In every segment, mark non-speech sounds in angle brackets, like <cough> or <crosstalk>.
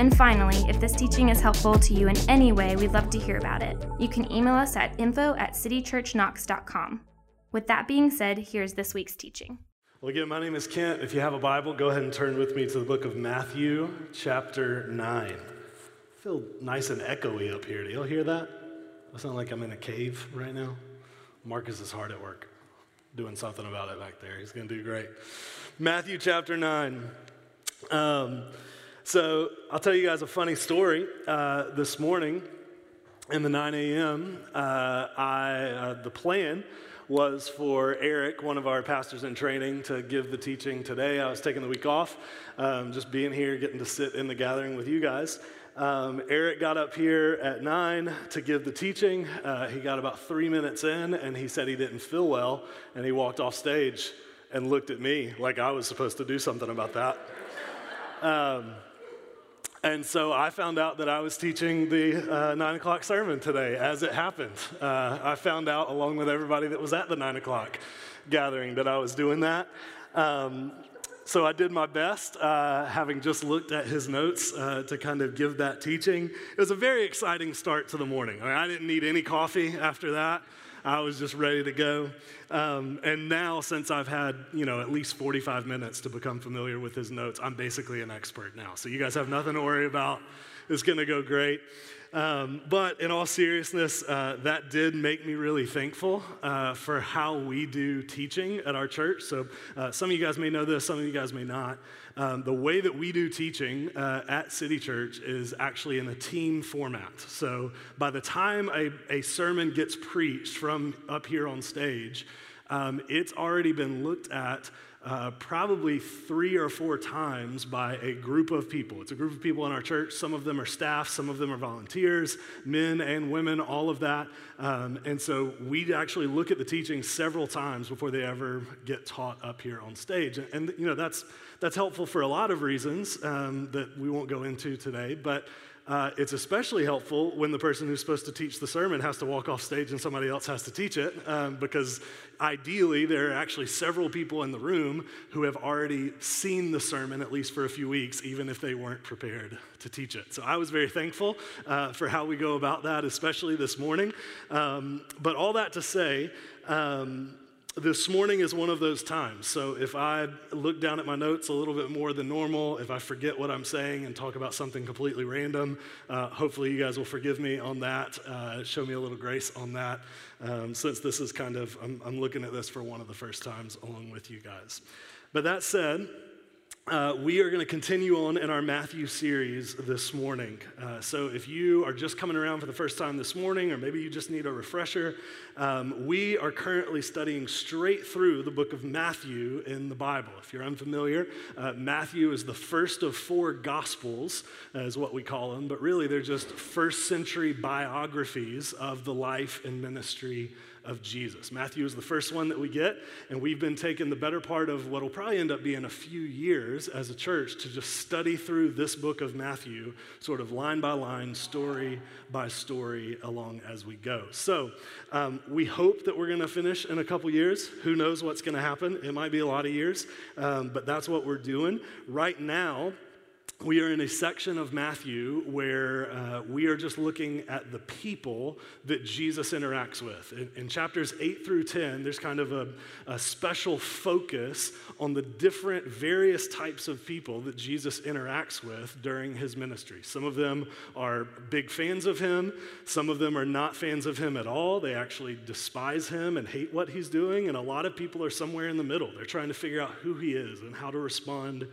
And finally, if this teaching is helpful to you in any way, we'd love to hear about it. You can email us at info at citychurchknox.com. With that being said, here's this week's teaching. Well, again, my name is Kent. If you have a Bible, go ahead and turn with me to the book of Matthew, chapter 9. I feel nice and echoey up here. Do y'all hear that? I sound like I'm in a cave right now. Marcus is hard at work doing something about it back there. He's going to do great. Matthew chapter 9. Um, so I'll tell you guys a funny story. Uh, this morning in the 9 a.m., uh, I, uh, the plan was for Eric, one of our pastors in training, to give the teaching today. I was taking the week off, um, just being here, getting to sit in the gathering with you guys. Um, Eric got up here at nine to give the teaching. Uh, he got about three minutes in and he said he didn't feel well, and he walked off stage and looked at me like I was supposed to do something about that. Um, and so I found out that I was teaching the uh, nine o'clock sermon today as it happened. Uh, I found out, along with everybody that was at the nine o'clock gathering, that I was doing that. Um, so I did my best, uh, having just looked at his notes uh, to kind of give that teaching. It was a very exciting start to the morning. I, mean, I didn't need any coffee after that. I was just ready to go. Um, and now, since I've had, you know, at least 45 minutes to become familiar with his notes, I'm basically an expert now. So you guys have nothing to worry about. It's going to go great. Um, but in all seriousness, uh, that did make me really thankful uh, for how we do teaching at our church. So uh, some of you guys may know this, some of you guys may not. Um, the way that we do teaching uh, at City Church is actually in a team format. So by the time a, a sermon gets preached from up here on stage, um, it's already been looked at uh, probably three or four times by a group of people. It's a group of people in our church. Some of them are staff, some of them are volunteers, men and women, all of that. Um, and so we actually look at the teaching several times before they ever get taught up here on stage. And, and you know, that's, that's helpful for a lot of reasons um, that we won't go into today. But uh, it's especially helpful when the person who's supposed to teach the sermon has to walk off stage and somebody else has to teach it, um, because ideally there are actually several people in the room who have already seen the sermon, at least for a few weeks, even if they weren't prepared to teach it. So I was very thankful uh, for how we go about that, especially this morning. Um, but all that to say, um, this morning is one of those times. So if I look down at my notes a little bit more than normal, if I forget what I'm saying and talk about something completely random, uh, hopefully you guys will forgive me on that. Uh, show me a little grace on that, um, since this is kind of, I'm, I'm looking at this for one of the first times along with you guys. But that said, uh, we are going to continue on in our Matthew series this morning. Uh, so, if you are just coming around for the first time this morning, or maybe you just need a refresher, um, we are currently studying straight through the book of Matthew in the Bible. If you're unfamiliar, uh, Matthew is the first of four gospels, is what we call them, but really they're just first century biographies of the life and ministry of Jesus. Matthew is the first one that we get, and we've been taking the better part of what will probably end up being a few years as a church to just study through this book of Matthew, sort of line by line, story by story, along as we go. So um, we hope that we're going to finish in a couple years. Who knows what's going to happen? It might be a lot of years, um, but that's what we're doing. Right now, we are in a section of Matthew where uh, we are just looking at the people that Jesus interacts with. In, in chapters 8 through 10, there's kind of a, a, special focus on the different various types of people that Jesus interacts with during his ministry. Some of them are big fans of him, some of them are not fans of him at all. They actually despise him and hate what he's doing, and a lot of people are somewhere in the middle. They're trying to figure out who he is and how to respond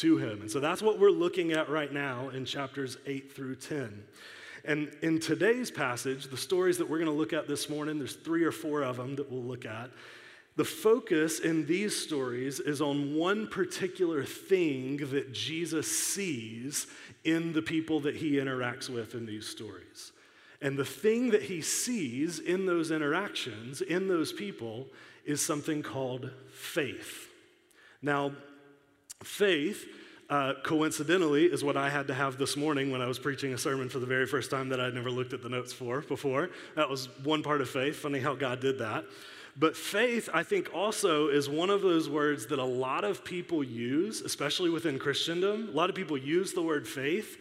to him. And so that's what we're looking at right now in chapters 8 through 10. And in today's passage, the stories that we're going to look at this morning, there's three or four of them that we'll look at. The focus in these stories is on one particular thing that Jesus sees in the people that he interacts with in these stories. And the thing that he sees in those interactions, in those people, is something called faith. Now, faith, uh, coincidentally, is what I had to have this morning when I was preaching a sermon for the very first time that I'd never looked at the notes for before. That was one part of faith. Funny how God did that. But faith, I think, also is one of those words that a lot of people use, especially within Christendom. A lot of people use the word faith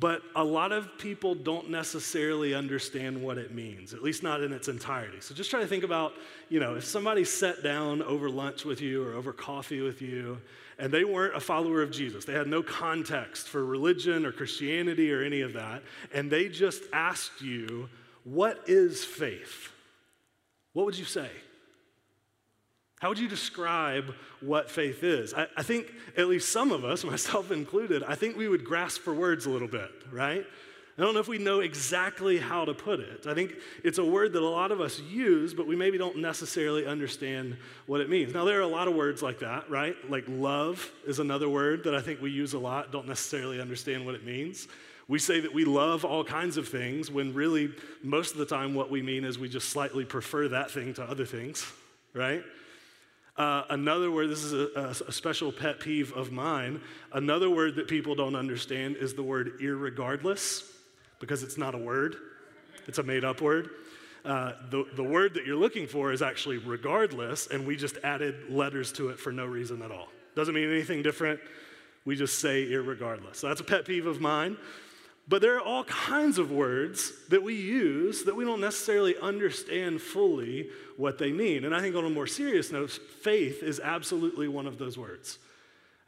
but a lot of people don't necessarily understand what it means, at least not in its entirety. So just try to think about, you know, if somebody sat down over lunch with you or over coffee with you and they weren't a follower of Jesus, they had no context for religion or Christianity or any of that, and they just asked you, What is faith? What would you say? How would you describe what faith is? I, I, think at least some of us, <laughs> myself included, I think we would grasp for words a little bit, right? I don't know if we know exactly how to put it. I think it's a word that a lot of us use, but we maybe don't necessarily understand what it means. Now, there are a lot of words like that, right? Like love is another word that I think we use a lot, don't necessarily understand what it means. We say that we love all kinds of things when really, most of the time, what we mean is we just slightly prefer that thing to other things, right? Uh, another word, this is a, a, special pet peeve of mine. Another word that people don't understand is the word irregardless, because it's not a word, it's a made up word. Uh, the, the word that you're looking for is actually regardless, and we just added letters to it for no reason at all. Doesn't mean anything different. We just say irregardless. So that's a pet peeve of mine. But there are all kinds of words that we use that we don't necessarily understand fully what they mean. And I think on a more serious note, faith is absolutely one of those words.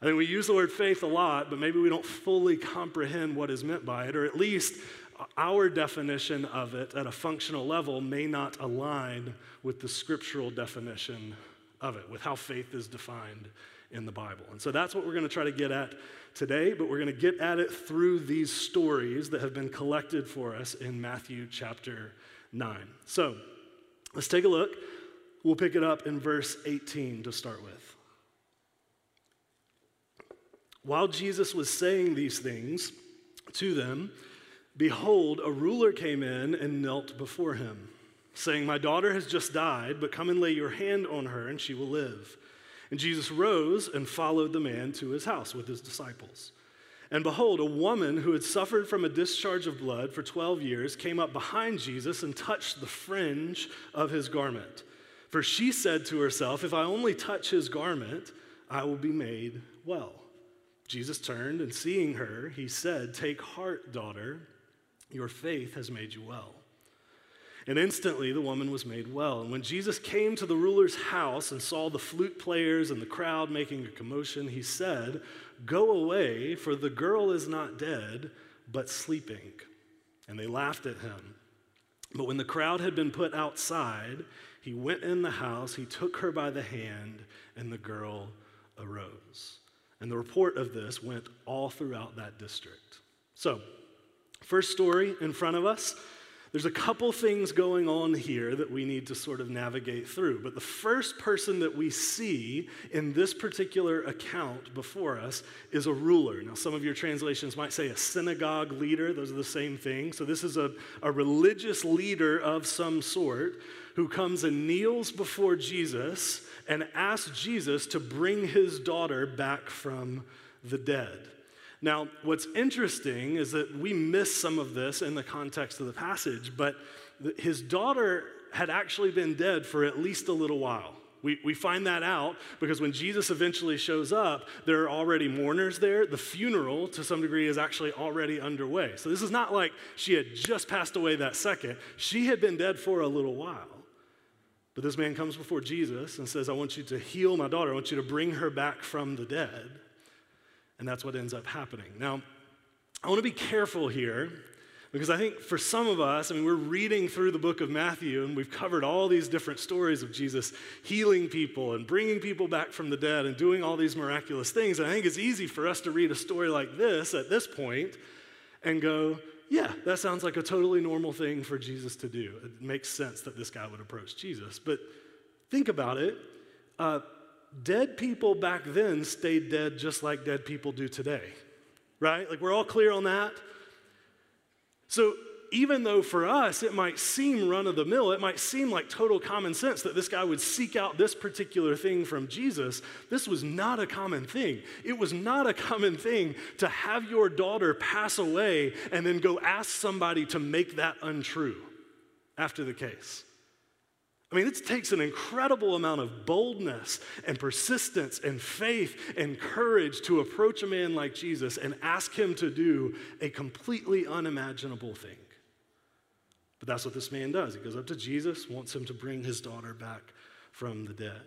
I think we use the word faith a lot, but maybe we don't fully comprehend what is meant by it, or at least our definition of it at a functional level may not align with the scriptural definition of it, with how faith is defined in the Bible. And so that's what we're going to try to get at today, but we're going to get at it through these stories that have been collected for us in Matthew chapter 9. So let's take a look. We'll pick it up in verse 18 to start with. While Jesus was saying these things to them, behold, a ruler came in and knelt before him, saying, My daughter has just died, but come and lay your hand on her, and she will live. And Jesus rose and followed the man to his house with his disciples. And behold, a woman who had suffered from a discharge of blood for 12 years came up behind Jesus and touched the fringe of his garment. For she said to herself, If I only touch his garment, I will be made well. Jesus turned and seeing her, he said, Take heart, daughter, your faith has made you well. And instantly the woman was made well. And when Jesus came to the ruler's house and saw the flute players and the crowd making a commotion, he said, Go away, for the girl is not dead, but sleeping. And they laughed at him. But when the crowd had been put outside, he went in the house, he took her by the hand, and the girl arose. And the report of this went all throughout that district. So, first story in front of us there's a couple things going on here that we need to sort of navigate through. But the first person that we see in this particular account before us is a ruler. Now, some of your translations might say a synagogue leader, those are the same thing. So, this is a, a religious leader of some sort who comes and kneels before Jesus and asks Jesus to bring his daughter back from the dead. Now, what's interesting is that we miss some of this in the context of the passage, but his daughter had actually been dead for at least a little while. We, we find that out because when Jesus eventually shows up, there are already mourners there. The funeral, to some degree, is actually already underway. So this is not like she had just passed away that second. She had been dead for a little while. But this man comes before Jesus and says, I want you to heal my daughter. I want you to bring her back from the dead. And that's what ends up happening. Now, I want to be careful here because I think for some of us, I mean, we're reading through the book of Matthew and we've covered all these different stories of Jesus healing people and bringing people back from the dead and doing all these miraculous things. And I think it's easy for us to read a story like this at this point and go, yeah, that sounds like a totally normal thing for Jesus to do. It makes sense that this guy would approach Jesus. But think about it. Uh, dead people back then stayed dead just like dead people do today, right? Like we're all clear on that. So even though for us it might seem run of the mill, it might seem like total common sense that this guy would seek out this particular thing from Jesus, this was not a common thing. It was not a common thing to have your daughter pass away and then go ask somebody to make that untrue after the case. I mean, it takes an incredible amount of boldness and persistence and faith and courage to approach a man like Jesus and ask him to do a completely unimaginable thing. But that's what this man does. He goes up to Jesus, wants him to bring his daughter back from the dead.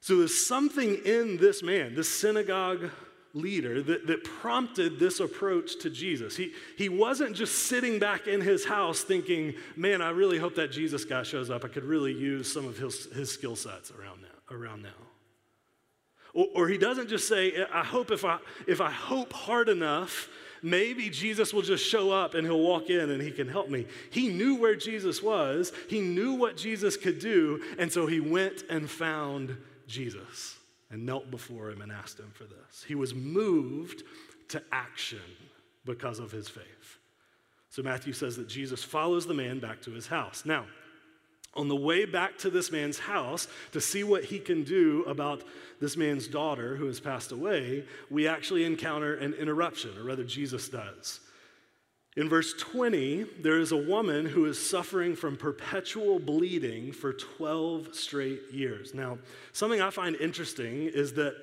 So there's something in this man, this synagogue leader, that, that prompted this approach to Jesus. He, he wasn't just sitting back in his house thinking, man, I really hope that Jesus guy shows up. I could really use some of his, his skill sets around now. Around now. Or, or he doesn't just say, I hope if I, if I hope hard enough, maybe Jesus will just show up and he'll walk in and he can help me. He knew where Jesus was, he knew what Jesus could do, and so he went and found Jesus and knelt before him and asked him for this. He was moved to action because of his faith. So Matthew says that Jesus follows the man back to his house. Now, on the way back to this man's house to see what he can do about this man's daughter who has passed away, we actually encounter an interruption, or rather, Jesus does. In verse 20, there is a woman who is suffering from perpetual bleeding for 12 straight years. Now, something I find interesting is that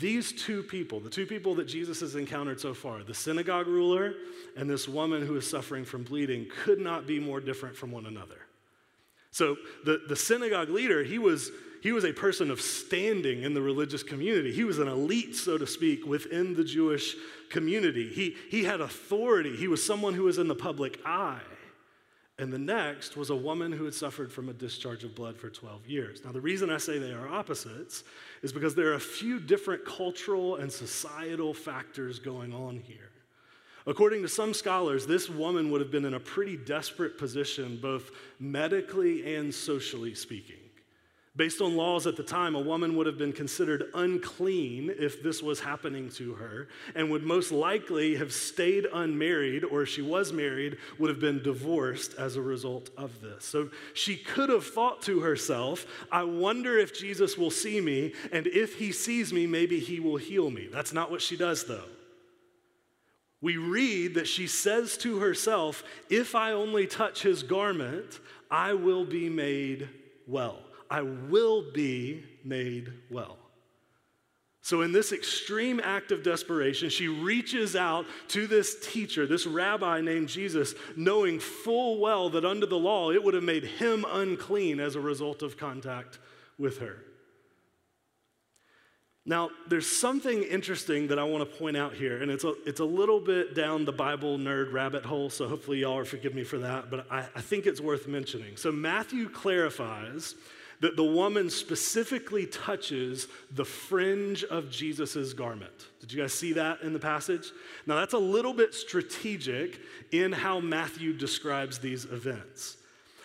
these two people, the two people that Jesus has encountered so far, the synagogue ruler and this woman who is suffering from bleeding, could not be more different from one another. So, the, the synagogue leader, he was he was a person of standing in the religious community. He was an elite, so to speak, within the Jewish community. He, he had authority. He was someone who was in the public eye. And the next was a woman who had suffered from a discharge of blood for 12 years. Now, the reason I say they are opposites is because there are a few different cultural and societal factors going on here. According to some scholars, this woman would have been in a pretty desperate position, both medically and socially speaking. Based on laws at the time, a woman would have been considered unclean if this was happening to her, and would most likely have stayed unmarried, or if she was married, would have been divorced as a result of this. So she could have thought to herself, I wonder if Jesus will see me, and if he sees me, maybe he will heal me. That's not what she does, though. We read that she says to herself, If I only touch his garment, I will be made well. I will be made well. So, in this extreme act of desperation, she reaches out to this teacher, this rabbi named Jesus, knowing full well that under the law it would have made him unclean as a result of contact with her. Now, there's something interesting that I want to point out here, and it's a, it's a little bit down the Bible nerd rabbit hole, so hopefully y'all are forgive me for that, but I, I think it's worth mentioning. So, Matthew clarifies that the woman specifically touches the fringe of Jesus' garment. Did you guys see that in the passage? Now, that's a little bit strategic in how Matthew describes these events.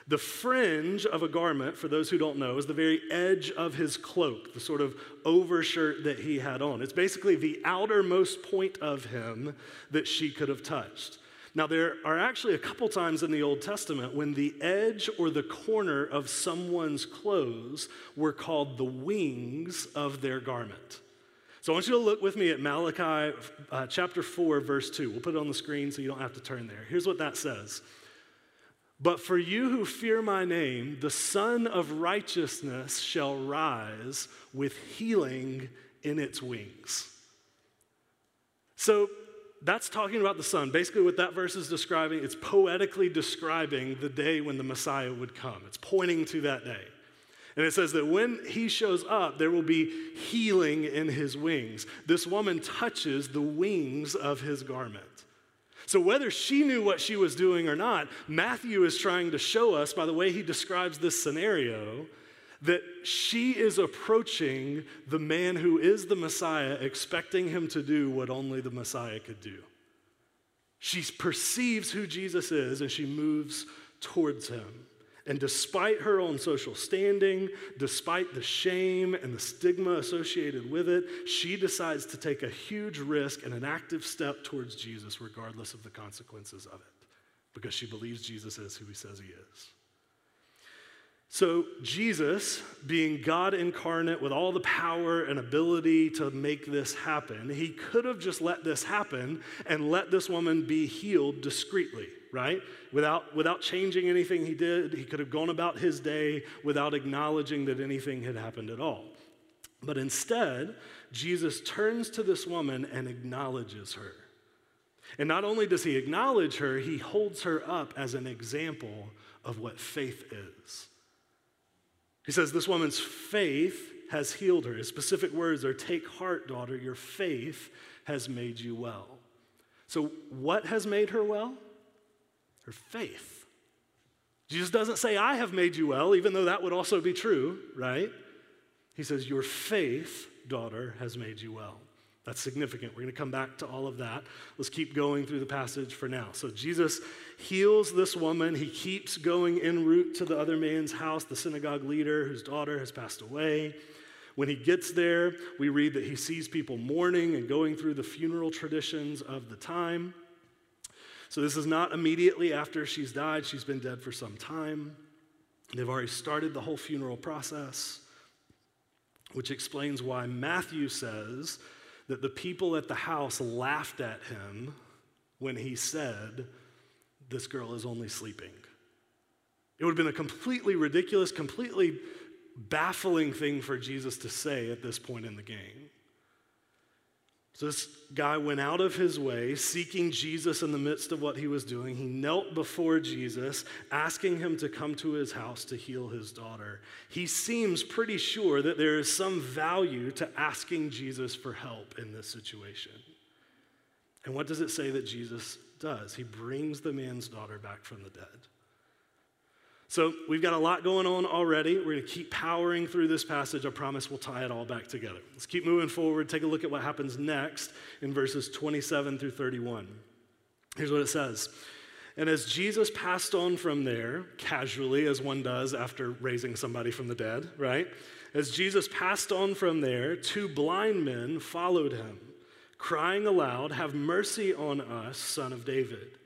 The fringe of a garment, for those who don't know, is the very edge of his cloak, the sort of overshirt that he had on. It's basically the outermost point of him that she could have touched. Now, there are actually a couple times in the Old Testament when the edge or the corner of someone's clothes were called the wings of their garment. So I want you to look with me at Malachi uh, chapter 4, verse 2. We'll put it on the screen so you don't have to turn there. Here's what that says But for you who fear my name, the Sun of Righteousness shall rise with healing in its wings. So that's talking about the Sun. Basically, what that verse is describing, it's poetically describing the day when the Messiah would come. It's pointing to that day. And it says that when he shows up, there will be healing in his wings. This woman touches the wings of his garment. So, whether she knew what she was doing or not, Matthew is trying to show us by the way he describes this scenario that she is approaching the man who is the Messiah, expecting him to do what only the Messiah could do. She perceives who Jesus is and she moves towards him. And despite her own social standing, despite the shame and the stigma associated with it, she decides to take a huge risk and an active step towards Jesus, regardless of the consequences of it. because she believes Jesus is who he says he is. So, Jesus, being God incarnate with all the power and ability to make this happen, he could have just let this happen and let this woman be healed discreetly, right? Without, without changing anything he did. He could have gone about his day without acknowledging that anything had happened at all. But instead, Jesus turns to this woman and acknowledges her. And not only does he acknowledge her, he holds her up as an example of what faith is. He says, This woman's faith has healed her. His specific words are Take heart, daughter, your faith has made you well. So, what has made her well? Her faith. Jesus doesn't say, I have made you well, even though that would also be true, right? He says, Your faith, daughter, has made you well. That's significant. We're going to come back to all of that. Let's keep going through the passage for now. So Jesus heals this woman. He keeps going en route to the other man's house, the synagogue leader whose daughter has passed away. When he gets there, we read that he sees people mourning and going through the funeral traditions of the time. So this is not immediately after she's died, she's been dead for some time. They've already started the whole funeral process, which explains why Matthew says that the people at the house laughed at him when he said, This girl is only sleeping. It would have been a completely ridiculous, completely baffling thing for Jesus to say at this point in the game. So this guy went out of his way seeking Jesus in the midst of what he was doing. He knelt before Jesus, asking him to come to his house to heal his daughter. He seems pretty sure that there is some value to asking Jesus for help in this situation. And what does it say that Jesus does? He brings the man's daughter back from the dead. So we've got a lot going on already. We're going to keep powering through this passage. I promise we'll tie it all back together. Let's keep moving forward. Take a look at what happens next in verses 27 through 31. Here's what it says. And as Jesus passed on from there, casually, as one does after raising somebody from the dead, right? As Jesus passed on from there, two blind men followed him, crying aloud, Have mercy on us, son of David.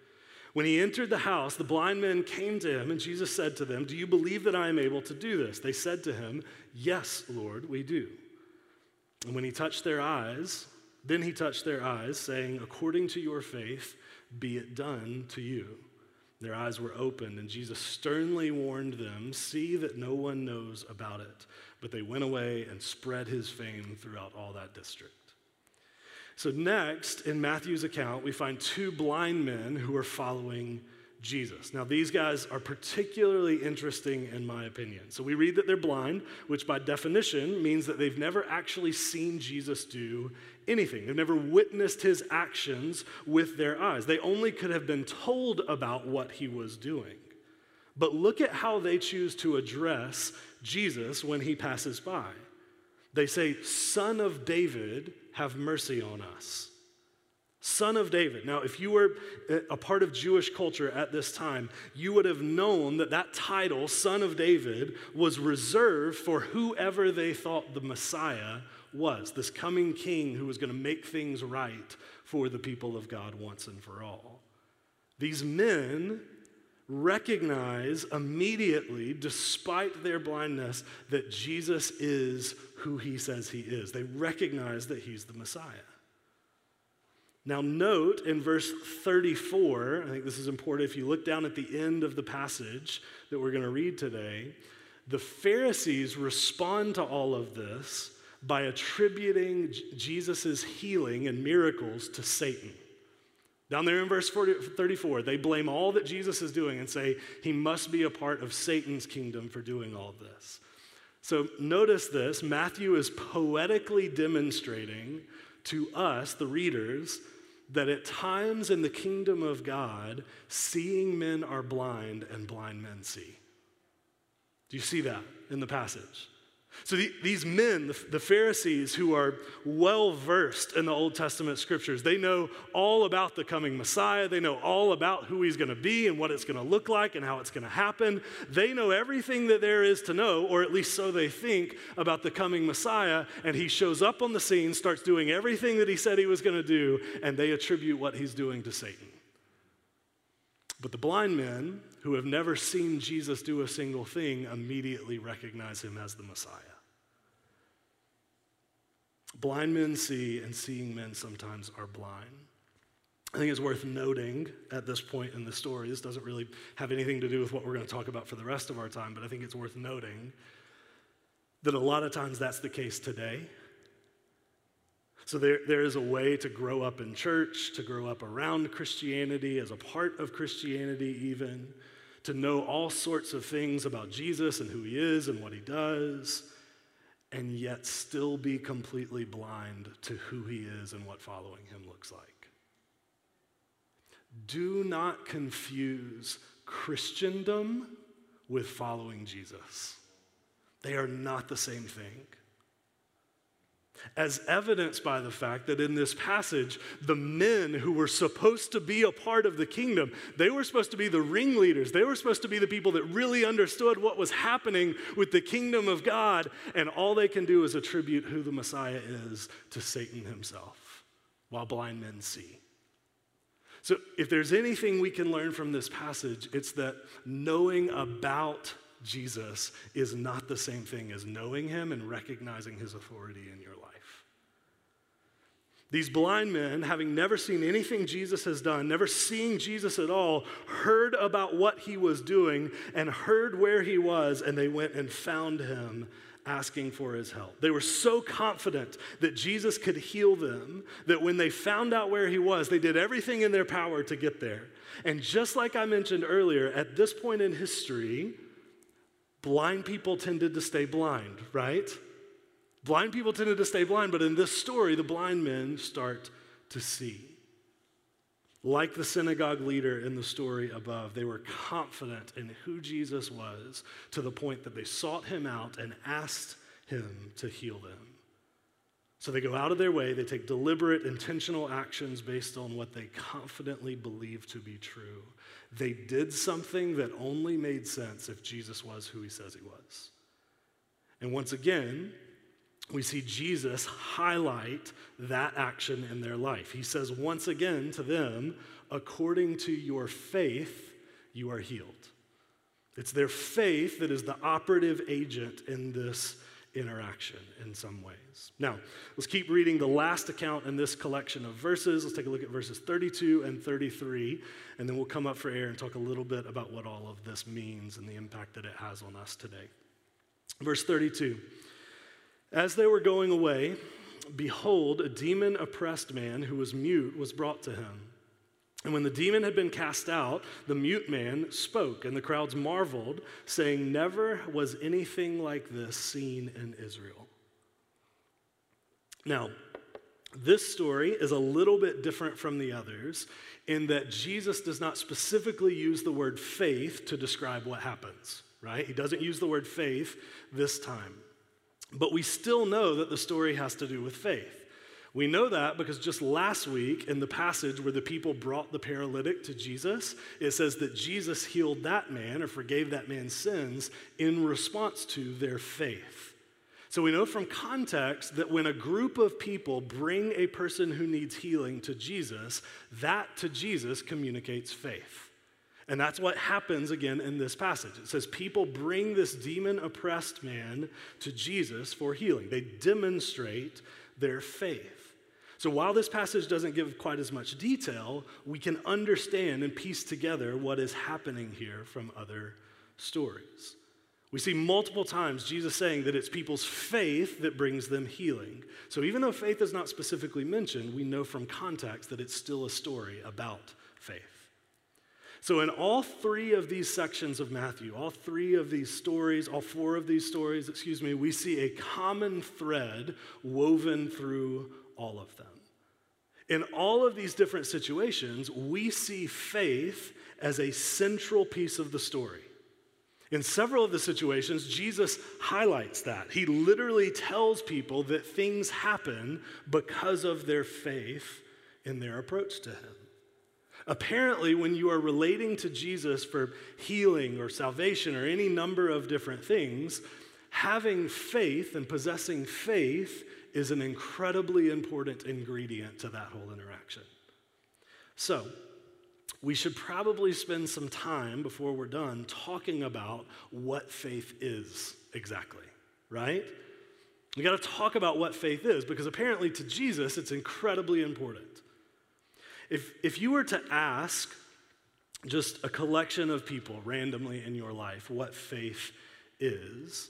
When he entered the house, the blind men came to him, and Jesus said to them, Do you believe that I am able to do this? They said to him, Yes, Lord, we do. And when he touched their eyes, then he touched their eyes, saying, According to your faith, be it done to you. Their eyes were opened, and Jesus sternly warned them, See that no one knows about it. But they went away and spread his fame throughout all that district. So, next in Matthew's account, we find two blind men who are following Jesus. Now, these guys are particularly interesting in my opinion. So, we read that they're blind, which by definition means that they've never actually seen Jesus do anything. They've never witnessed his actions with their eyes. They only could have been told about what he was doing. But look at how they choose to address Jesus when he passes by. They say, Son of David, have mercy on us. Son of David. Now, if you were a part of Jewish culture at this time, you would have known that that title, Son of David, was reserved for whoever they thought the Messiah was, this coming king who was going to make things right for the people of God once and for all. These men recognize immediately, despite their blindness, that Jesus is who he says he is. They recognize that he's the Messiah. Now, note in verse 34, I think this is important. If you look down at the end of the passage that we're going to read today, the Pharisees respond to all of this by attributing Jesus' healing and miracles to Satan. Down there in verse 40, 34, they blame all that Jesus is doing and say he must be a part of Satan's kingdom for doing all this. So notice this Matthew is poetically demonstrating to us, the readers, that at times in the kingdom of God, seeing men are blind and blind men see. Do you see that in the passage? So the, these men, the, the Pharisees, who are well versed in the Old Testament scriptures, they know all about the coming Messiah. They know all about who he's going to be and what it's going to look like and how it's going to happen. They know everything that there is to know, or at least so they think, about the coming Messiah. And he shows up on the scene, starts doing everything that he said he was going to do, and they attribute what he's doing to Satan. But the blind men, who have never seen Jesus do a single thing, immediately recognize him as the Messiah. Blind men see, and seeing men sometimes are blind. I think it's worth noting at this point in the story, this doesn't really have anything to do with what we're going to talk about for the rest of our time, but I think it's worth noting that a lot of times that's the case today. So there, there is a way to grow up in church, to grow up around Christianity, as a part of Christianity, even, to know all sorts of things about Jesus and who he is and what he does, and yet still be completely blind to who he is and what following him looks like. Do not confuse Christendom with following Jesus. They are not the same thing. As evidenced by the fact that in this passage, the men who were supposed to be a part of the kingdom, they were supposed to be the ringleaders. They were supposed to be the people that really understood what was happening with the kingdom of God. And all they can do is attribute who the Messiah is to Satan himself, while blind men see. So, if there's anything we can learn from this passage, it's that knowing about Jesus is not the same thing as knowing him and recognizing his authority in your life. These blind men, having never seen anything Jesus has done, never seeing Jesus at all, heard about what he was doing and heard where he was, and they went and found him asking for his help. They were so confident that Jesus could heal them that when they found out where he was, they did everything in their power to get there. And just like I mentioned earlier, at this point in history, blind people tended to stay blind, right? Blind people tended to stay blind, but in this story, the blind men start to see. Like the synagogue leader in the story above, they were confident in who Jesus was to the point that they sought him out and asked him to heal them. So they go out of their way, they take deliberate, intentional actions based on what they confidently believe to be true. They did something that only made sense if Jesus was who he says he was. And once again, we see Jesus highlight that action in their life. He says once again to them, according to your faith, you are healed. It's their faith that is the operative agent in this interaction in some ways. Now, let's keep reading the last account in this collection of verses. Let's take a look at verses 32 and 33, and then we'll come up for air and talk a little bit about what all of this means and the impact that it has on us today. Verse 32 As they were going away, behold, a demon oppressed man who was mute was brought to him. And when the demon had been cast out, the mute man spoke, and the crowds marveled, saying, Never was anything like this seen in Israel. Now, this story is a little bit different from the others in that Jesus does not specifically use the word faith to describe what happens, right? He doesn't use the word faith this time. But we still know that the story has to do with faith. We know that because just last week in the passage where the people brought the paralytic to Jesus, it says that Jesus healed that man or forgave that man's sins in response to their faith. So we know from context that when a group of people bring a person who needs healing to Jesus, that to Jesus communicates faith. And that's what happens again in this passage. It says, People bring this demon oppressed man to Jesus for healing. They demonstrate their faith. So while this passage doesn't give quite as much detail, we can understand and piece together what is happening here from other stories. We see multiple times Jesus saying that it's people's faith that brings them healing. So even though faith is not specifically mentioned, we know from context that it's still a story about faith. So, in all three of these sections of Matthew, all three of these stories, all four of these stories, excuse me, we see a common thread woven through all of them. In all of these different situations, we see faith as a central piece of the story. In several of the situations, Jesus highlights that. He literally tells people that things happen because of their faith in their approach to Him. Apparently, when you are relating to Jesus for healing or salvation or any number of different things, having faith and possessing faith is an incredibly important ingredient to that whole interaction. So, we should probably spend some time before we're done talking about what faith is exactly, right? We got to talk about what faith is because apparently to Jesus it's incredibly important. If, if you were to ask just a collection of people randomly in your life what faith is,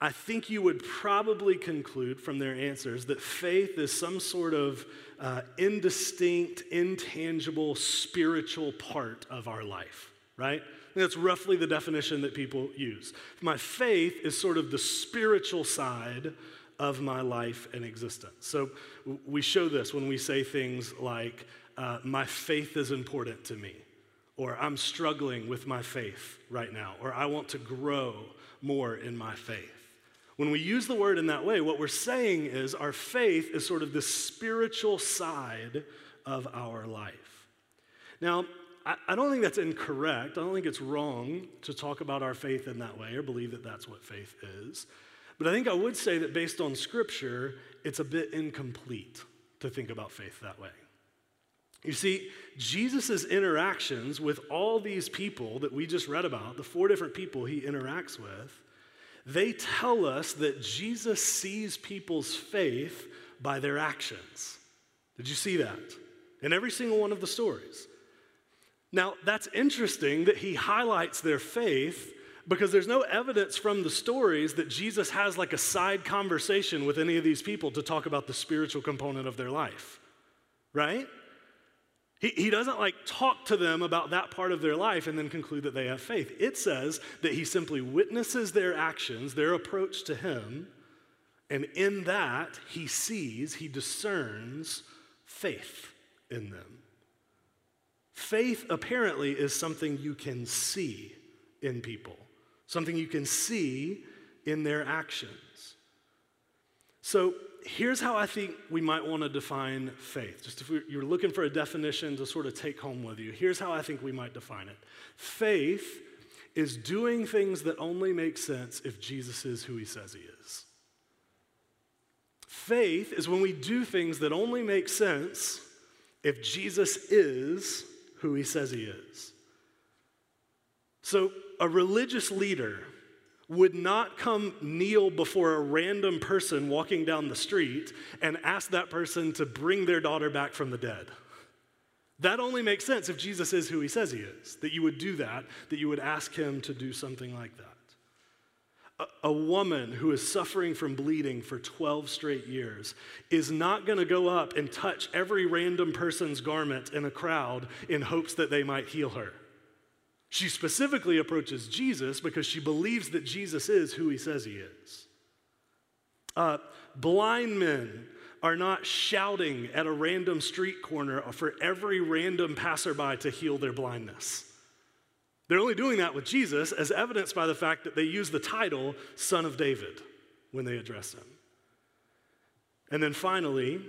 I think you would probably conclude from their answers that faith is some sort of uh, indistinct, intangible, spiritual part of our life, right? That's roughly the definition that people use. My faith is sort of the spiritual side of my life and existence. So we show this when we say things like, uh, my faith is important to me, or I'm struggling with my faith right now, or I want to grow more in my faith. When we use the word in that way, what we're saying is our faith is sort of the spiritual side of our life. Now, I, don't think that's incorrect. I don't think it's wrong to talk about our faith in that way or believe that that's what faith is. But I think I would say that based on Scripture, it's a bit incomplete to think about faith that way. You see, Jesus' interactions with all these people that we just read about, the four different people he interacts with, they tell us that Jesus sees people's faith by their actions. Did you see that? In every single one of the stories. Now, that's interesting that he highlights their faith because there's no evidence from the stories that Jesus has like a side conversation with any of these people to talk about the spiritual component of their life, right? He, he doesn't like talk to them about that part of their life and then conclude that they have faith. It says that he simply witnesses their actions, their approach to him, and in that he sees, he discerns faith in them. Faith apparently is something you can see in people, something you can see in their actions. So, here's how I think we might want to define faith. Just if you're looking for a definition to sort of take home with you, here's how I think we might define it faith is doing things that only make sense if Jesus is who he says he is. Faith is when we do things that only make sense if Jesus is who he says he is. So, a religious leader would not come kneel before a random person walking down the street and ask that person to bring their daughter back from the dead. That only makes sense if Jesus is who he says he is, that you would do that, that you would ask him to do something like that. A, a woman who is suffering from bleeding for 12 straight years is not going to go up and touch every random person's garment in a crowd in hopes that they might heal her. She specifically approaches Jesus because she believes that Jesus is who he says he is. Uh, blind men are not shouting at a random street corner for every random passerby to heal their blindness. They're only doing that with Jesus, as evidenced by the fact that they use the title Son of David when they address him. And then finally,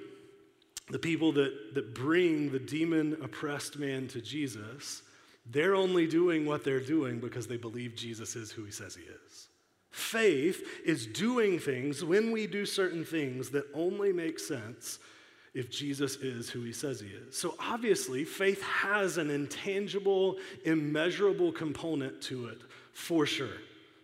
the people that, that bring the demon oppressed man to Jesus they're only doing what they're doing because they believe Jesus is who he says he is. Faith is doing things when we do certain things that only make sense if Jesus is who he says he is. So obviously, faith has an intangible, immeasurable component to it for sure.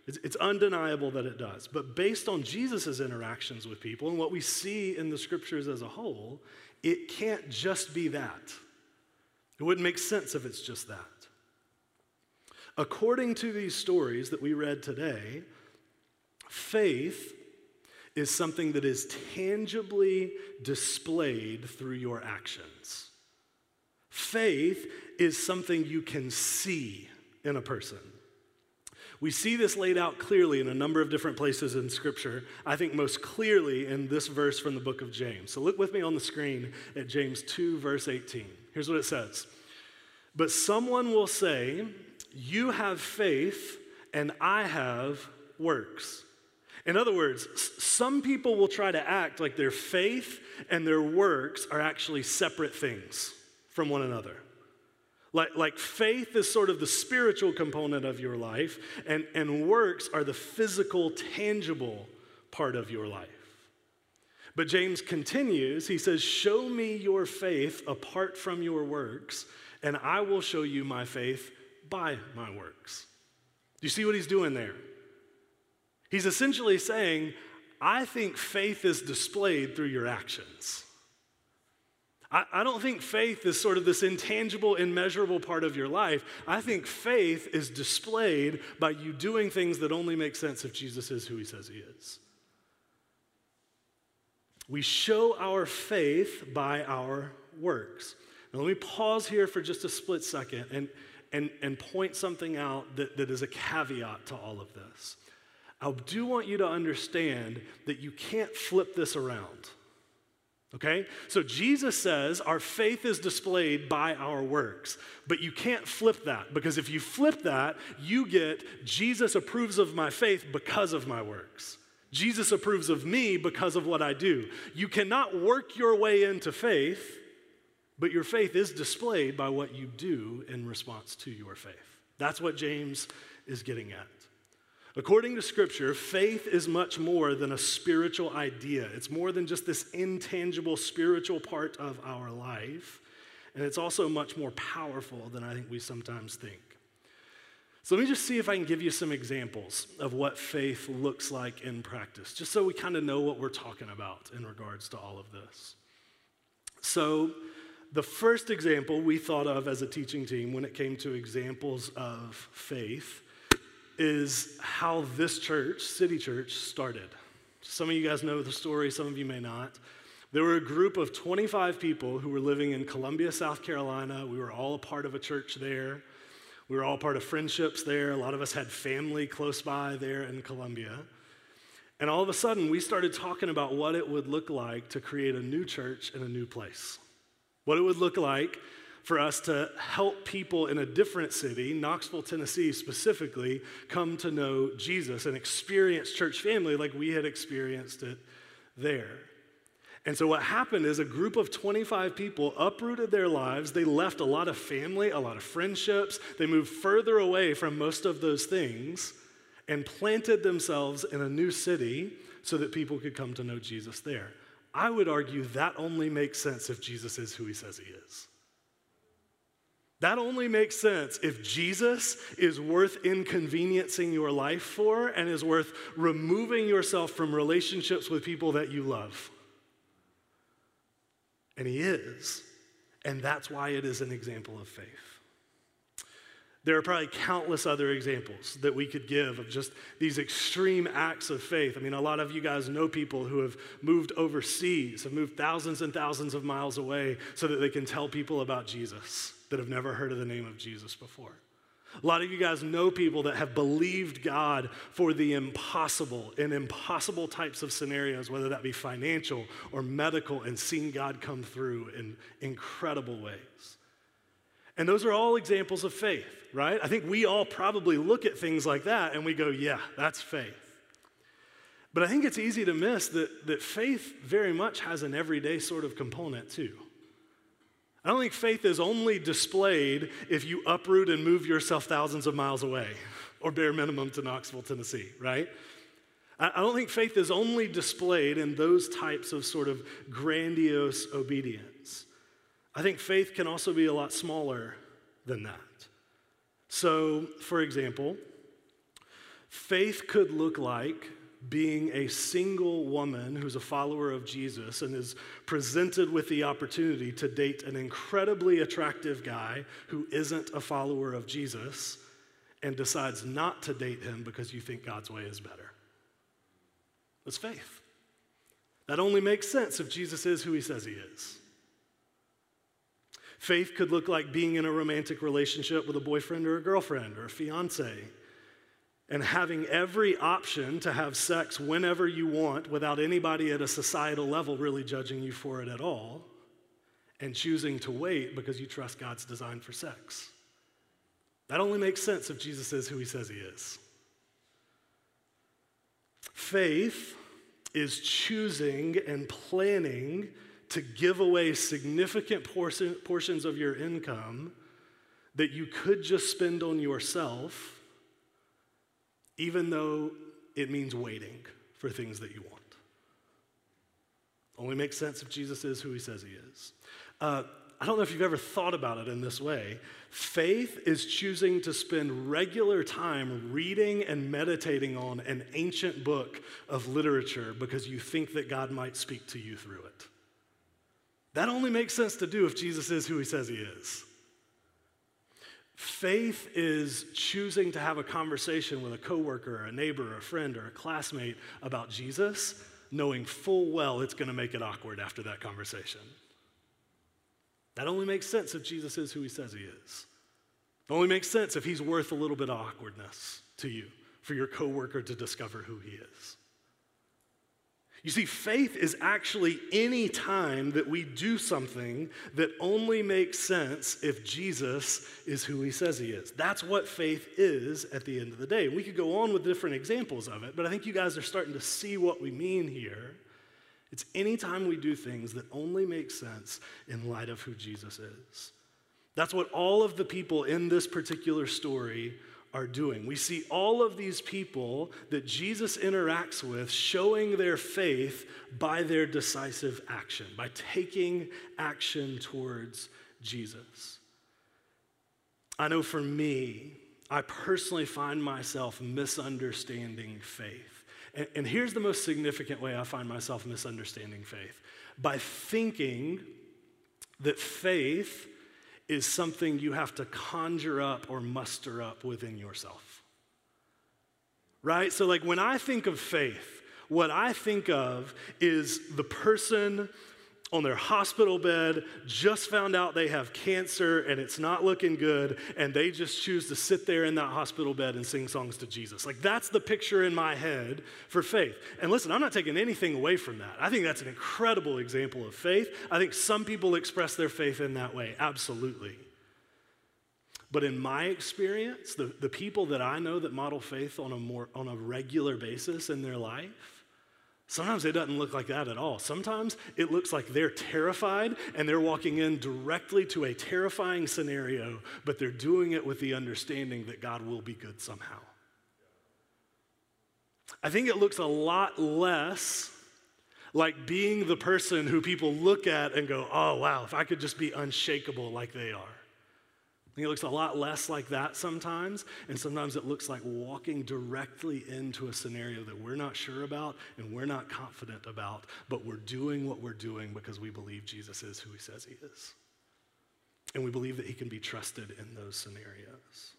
It's, undeniable that it does. But based on Jesus' interactions with people and what we see in the scriptures as a whole, it can't just be that. It wouldn't make sense if it's just that. According to these stories that we read today, faith is something that is tangibly displayed through your actions. Faith is something you can see in a person. We see this laid out clearly in a number of different places in Scripture. I think most clearly in this verse from the book of James. So look with me on the screen at James 2, verse 18. Here's what it says But someone will say, you have faith and I have works. In other words, some people will try to act like their faith and their works are actually separate things from one another. Like, like faith is sort of the spiritual component of your life, and, and works are the physical, tangible part of your life. But James continues, he says, Show me your faith apart from your works, and I will show you my faith by my works. Do you see what he's doing there? He's essentially saying, I think faith is displayed through your actions. I, I, don't think faith is sort of this intangible, immeasurable part of your life. I think faith is displayed by you doing things that only make sense if Jesus is who he says he is. We show our faith by our works. Now, let me pause here for just a split second and, and, and point something out that, that is a caveat to all of this. I do want you to understand that you can't flip this around. Okay? So Jesus says our faith is displayed by our works, but you can't flip that because if you flip that, you get Jesus approves of my faith because of my works. Jesus approves of me because of what I do. You cannot work your way into faith, but your faith is displayed by what you do in response to your faith. That's what James is getting at. According to Scripture, faith is much more than a spiritual idea. It's more than just this intangible spiritual part of our life. And it's also much more powerful than I think we sometimes think. So let me just see if I can give you some examples of what faith looks like in practice, just so we kind of know what we're talking about in regards to all of this. So, the first example we thought of as a teaching team when it came to examples of faith is how this church, City Church, started. Some of you guys know the story, some of you may not. There were a group of 25 people who were living in Columbia, South Carolina. We were all a part of a church there. We were all part of friendships there. A lot of us had family close by there in Columbia. And all of a sudden, we started talking about what it would look like to create a new church in a new place. What it would look like for us to help people in a different city, Knoxville, Tennessee specifically, come to know Jesus and experience church family like we had experienced it there. And so, what happened is a group of 25 people uprooted their lives. They left a lot of family, a lot of friendships. They moved further away from most of those things and planted themselves in a new city so that people could come to know Jesus there. I would argue that only makes sense if Jesus is who he says he is. That only makes sense if Jesus is worth inconveniencing your life for and is worth removing yourself from relationships with people that you love. And he is. And that's why it is an example of faith. There are probably countless other examples that we could give of just these extreme acts of faith. I mean, a lot of you guys know people who have moved overseas, have moved thousands and thousands of miles away so that they can tell people about Jesus that have never heard of the name of Jesus before. A lot of you guys know people that have believed God for the impossible in impossible types of scenarios, whether that be financial or medical, and seen God come through in incredible ways. And those are all examples of faith, right? I think we all probably look at things like that and we go, yeah, that's faith. But I think it's easy to miss that, that faith very much has an everyday sort of component too. I don't think faith is only displayed if you uproot and move yourself thousands of miles away, or bare minimum to Knoxville, Tennessee, right? I don't think faith is only displayed in those types of sort of grandiose obedience. I think faith can also be a lot smaller than that. So, for example, faith could look like being a single woman who's a follower of Jesus and is presented with the opportunity to date an incredibly attractive guy who isn't a follower of Jesus and decides not to date him because you think God's way is better. That's faith. That only makes sense if Jesus is who he says he is. Faith could look like being in a romantic relationship with a boyfriend or a girlfriend or a fiance and having every option to have sex whenever you want without anybody at a societal level really judging you for it at all, and choosing to wait because you trust God's design for sex. That only makes sense if Jesus is who he says he is. Faith is choosing and planning to give away significant portion, portions of your income that you could just spend on yourself even though it means waiting for things that you want. Only makes sense if Jesus is who he says he is. Uh, I don't know if you've ever thought about it in this way. Faith is choosing to spend regular time reading and meditating on an ancient book of literature because you think that God might speak to you through it. That only makes sense to do if Jesus is who he says he is. Faith is choosing to have a conversation with a coworker, or a neighbor, or a friend, or a classmate about Jesus, knowing full well it's going to make it awkward after that conversation. That only makes sense if Jesus is who he says he is. It only makes sense if he's worth a little bit of awkwardness to you for your coworker to discover who he is. You see, faith is actually any time that we do something that only makes sense if Jesus is who he says he is. That's what faith is at the end of the day. We could go on with different examples of it, but I think you guys are starting to see what we mean here. It's any time we do things that only make sense in light of who Jesus is. That's what all of the people in this particular story are doing. We see all of these people that Jesus interacts with showing their faith by their decisive action, by taking action towards Jesus. I know for me, I personally find myself misunderstanding faith. And, and here's the most significant way I find myself misunderstanding faith by thinking that faith is something you have to conjure up or muster up within yourself. Right? So, like, when I think of faith, what I think of is the person on their hospital bed, just found out they have cancer and it's not looking good, and they just choose to sit there in that hospital bed and sing songs to Jesus. Like, that's the picture in my head for faith. And listen, I'm not taking anything away from that. I think that's an incredible example of faith. I think some people express their faith in that way, absolutely. But in my experience, the, the people that I know that model faith on a more on a regular basis in their life, Sometimes it doesn't look like that at all. Sometimes it looks like they're terrified and they're walking in directly to a terrifying scenario, but they're doing it with the understanding that God will be good somehow. I think it looks a lot less like being the person who people look at and go, oh, wow, if I could just be unshakable like they are it looks a lot less like that sometimes, and sometimes it looks like walking directly into a scenario that we're not sure about and we're not confident about, but we're doing what we're doing because we believe Jesus is who he says he is. And we believe that he can be trusted in those scenarios.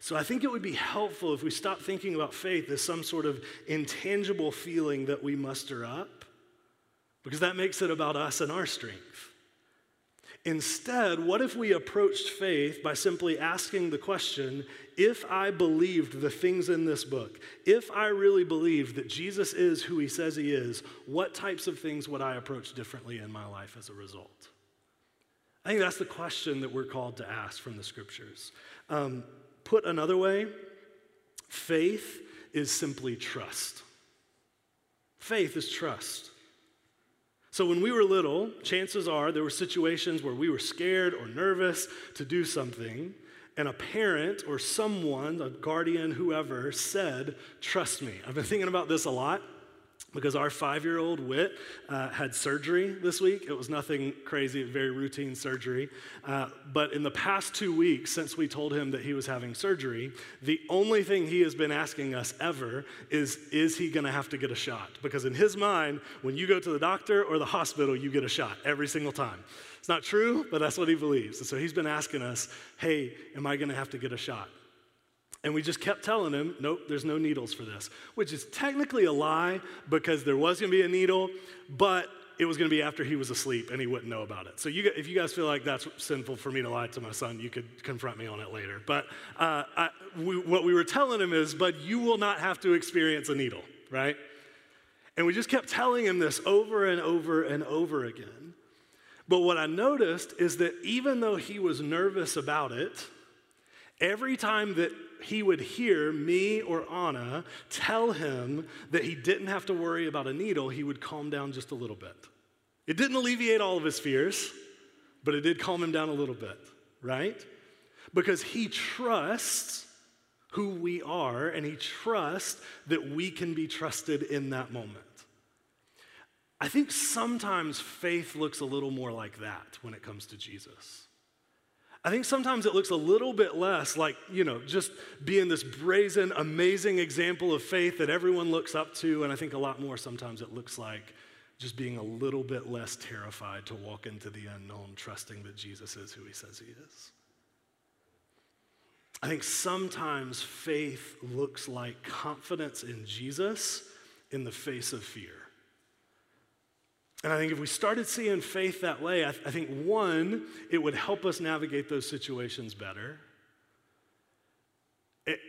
So I think it would be helpful if we stop thinking about faith as some sort of intangible feeling that we muster up, because that makes it about us and our strength. Instead, what if we approached faith by simply asking the question if I believed the things in this book, if I really believed that Jesus is who he says he is, what types of things would I approach differently in my life as a result? I think that's the question that we're called to ask from the scriptures. Um, put another way, faith is simply trust. Faith is trust. So, when we were little, chances are there were situations where we were scared or nervous to do something, and a parent or someone, a guardian, whoever, said, Trust me. I've been thinking about this a lot because our five year old Wit uh, had surgery this week. It was nothing crazy, very routine surgery. Uh, but in the past two weeks, since we told him that he was having surgery, the only thing he has been asking us ever is Is he going to have to get a shot? Because in his mind, when you go to the doctor or the hospital, you get a shot every single time. It's not true, but that's what he believes. And so he's been asking us, Hey, am I going to have to get a shot? And we just kept telling him, nope, there's no needles for this, which is technically a lie because there was going to be a needle, but it was going to be after he was asleep and he wouldn't know about it. So you, if you guys feel like that's sinful for me to lie to my son, you could confront me on it later. But uh, I, we, what we were telling him is, but you will not have to experience a needle, right? And we just kept telling him this over and over and over again. But what I noticed is that even though he was nervous about it, every time that he would hear me or Anna tell him that he didn't have to worry about a needle, he would calm down just a little bit. It didn't alleviate all of his fears, but it did calm him down a little bit, right? Because he trusts who we are and he trusts that we can be trusted in that moment. I think sometimes faith looks a little more like that when it comes to Jesus. I think sometimes it looks a little bit less like, you know, just being this brazen, amazing example of faith that everyone looks up to. And I think a lot more sometimes it looks like just being a little bit less terrified to walk into the unknown, trusting that Jesus is who he says he is. I think sometimes faith looks like confidence in Jesus in the face of fear. And I think if we started seeing faith that way, I, th- I, think one, it would help us navigate those situations better.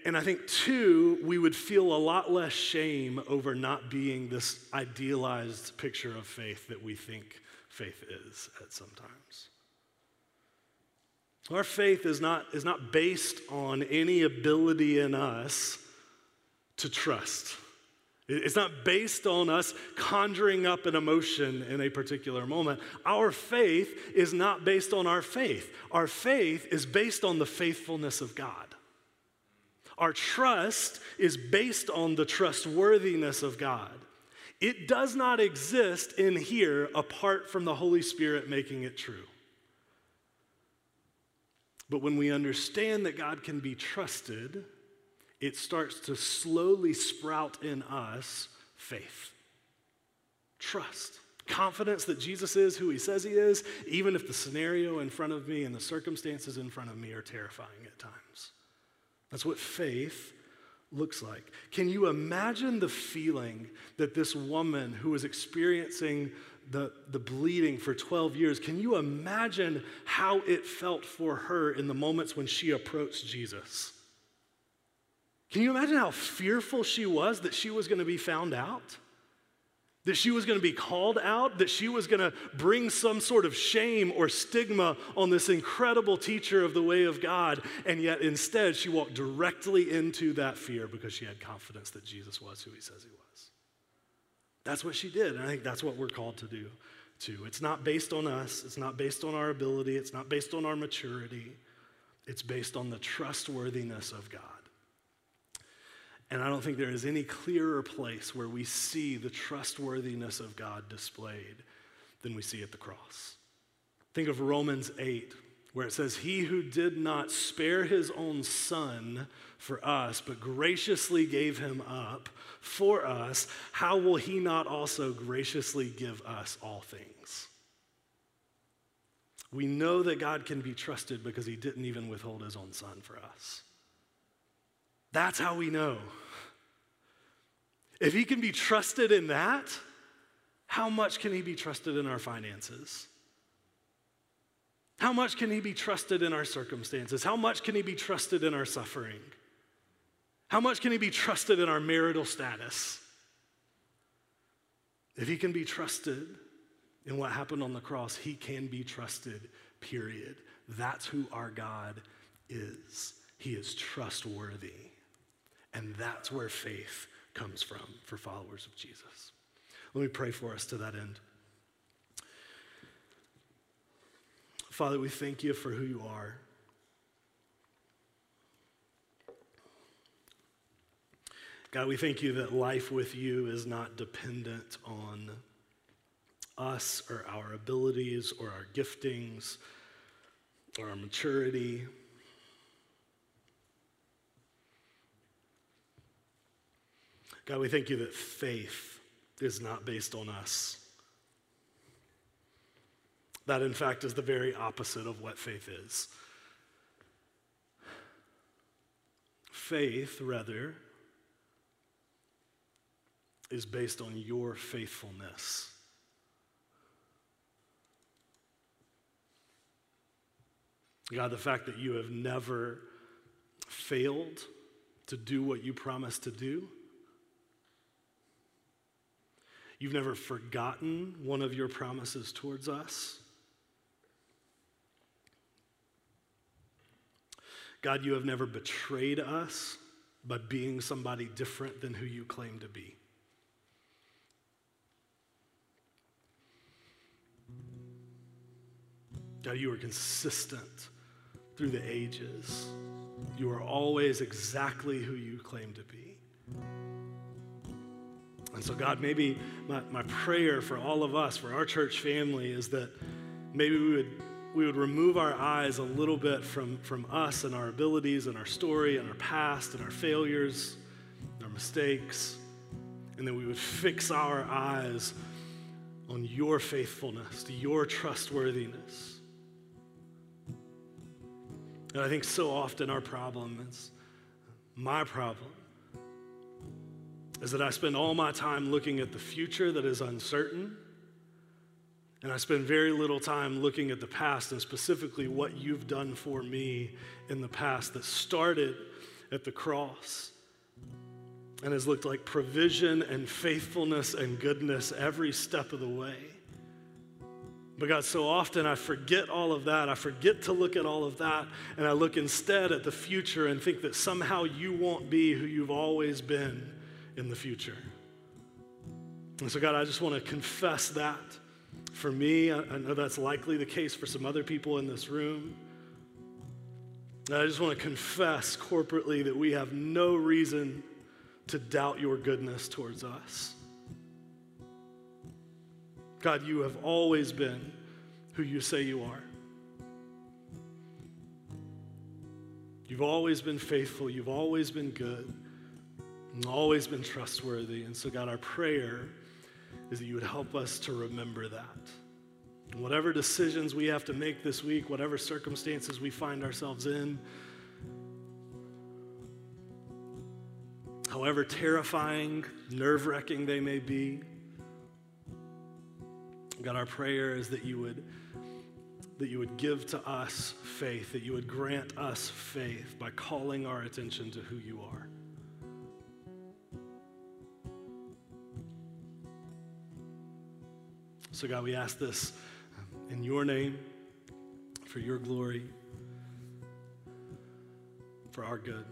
And I think two, we would feel a lot less shame over not being this idealized picture of faith that we think faith is at sometimes. Our faith is not, is not based on any ability in us to trust. It's not based on us conjuring up an emotion in a particular moment. Our faith is not based on our faith. Our faith is based on the faithfulness of God. Our trust is based on the trustworthiness of God. It does not exist in here apart from the Holy Spirit making it true. But when we understand that God can be trusted, it starts to slowly sprout in us faith, trust, confidence that Jesus is who he says he is, even if the scenario in front of me and the circumstances in front of me are terrifying at times. That's what faith looks like. Can you imagine the feeling that this woman who was experiencing the, the bleeding for 12 years, can you imagine how it felt for her in the moments when she approached Jesus? Can you imagine how fearful she was that she was going to be found out? That she was going to be called out, that she was going to bring some sort of shame or stigma on this incredible teacher of the way of God, and yet instead she walked directly into that fear because she had confidence that Jesus was who he says he was. That's what she did, and I think that's what we're called to do too. It's not based on us, it's not based on our ability, it's not based on our maturity, it's based on the trustworthiness of God. And I don't think there is any clearer place where we see the trustworthiness of God displayed than we see at the cross. Think of Romans 8, where it says, He who did not spare his own son for us, but graciously gave him up for us, how will he not also graciously give us all things? We know that God can be trusted because he didn't even withhold his own son for us. That's how we know. If he can be trusted in that, how much can he be trusted in our finances? How much can he be trusted in our circumstances? How much can he be trusted in our suffering? How much can he be trusted in our marital status? If he can be trusted in what happened on the cross, he can be trusted, period. That's who our God is. He is trustworthy. And that's where faith comes from for followers of Jesus. Let me pray for us to that end. Father, we thank you for who you are. God, we thank you that life with you is not dependent on us or our abilities or our giftings or our maturity. God, we thank you that faith is not based on us. That, in fact, is the very opposite of what faith is. Faith, rather, is based on your faithfulness. God, the fact that you have never failed to do what you promised to do You've never forgotten one of your promises towards us. God, you have never betrayed us by being somebody different than who you claim to be. God, you are consistent through the ages. You are always exactly who you claim to be. And so, God, maybe my, my prayer for all of us, for our church family, is that maybe we would, we would remove our eyes a little bit from, from us and our abilities and our story and our past and our failures, our mistakes, and that we would fix our eyes on your faithfulness, to your trustworthiness. And I think so often our problem is my problem is that I spend all my time looking at the future that is uncertain, and I spend very little time looking at the past and specifically what you've done for me in the past that started at the cross and has looked like provision and faithfulness and goodness every step of the way. But God, so often I forget all of that. I forget to look at all of that, and I look instead at the future and think that somehow you won't be who you've always been in the future. And so, God, I just want to confess that for me. I, I know that's likely the case for some other people in this room. And I just want to confess corporately that we have no reason to doubt your goodness towards us. God, you have always been who you say you are. You've always been faithful. You've always been good and always been trustworthy. And so, God, our prayer is that you would help us to remember that. Whatever decisions we have to make this week, whatever circumstances we find ourselves in, however terrifying, nerve wracking they may be, God, our prayer is that you would that you would give to us faith, that you would grant us faith by calling our attention to who you are. So, God, we ask this in your name, for your glory, for our good.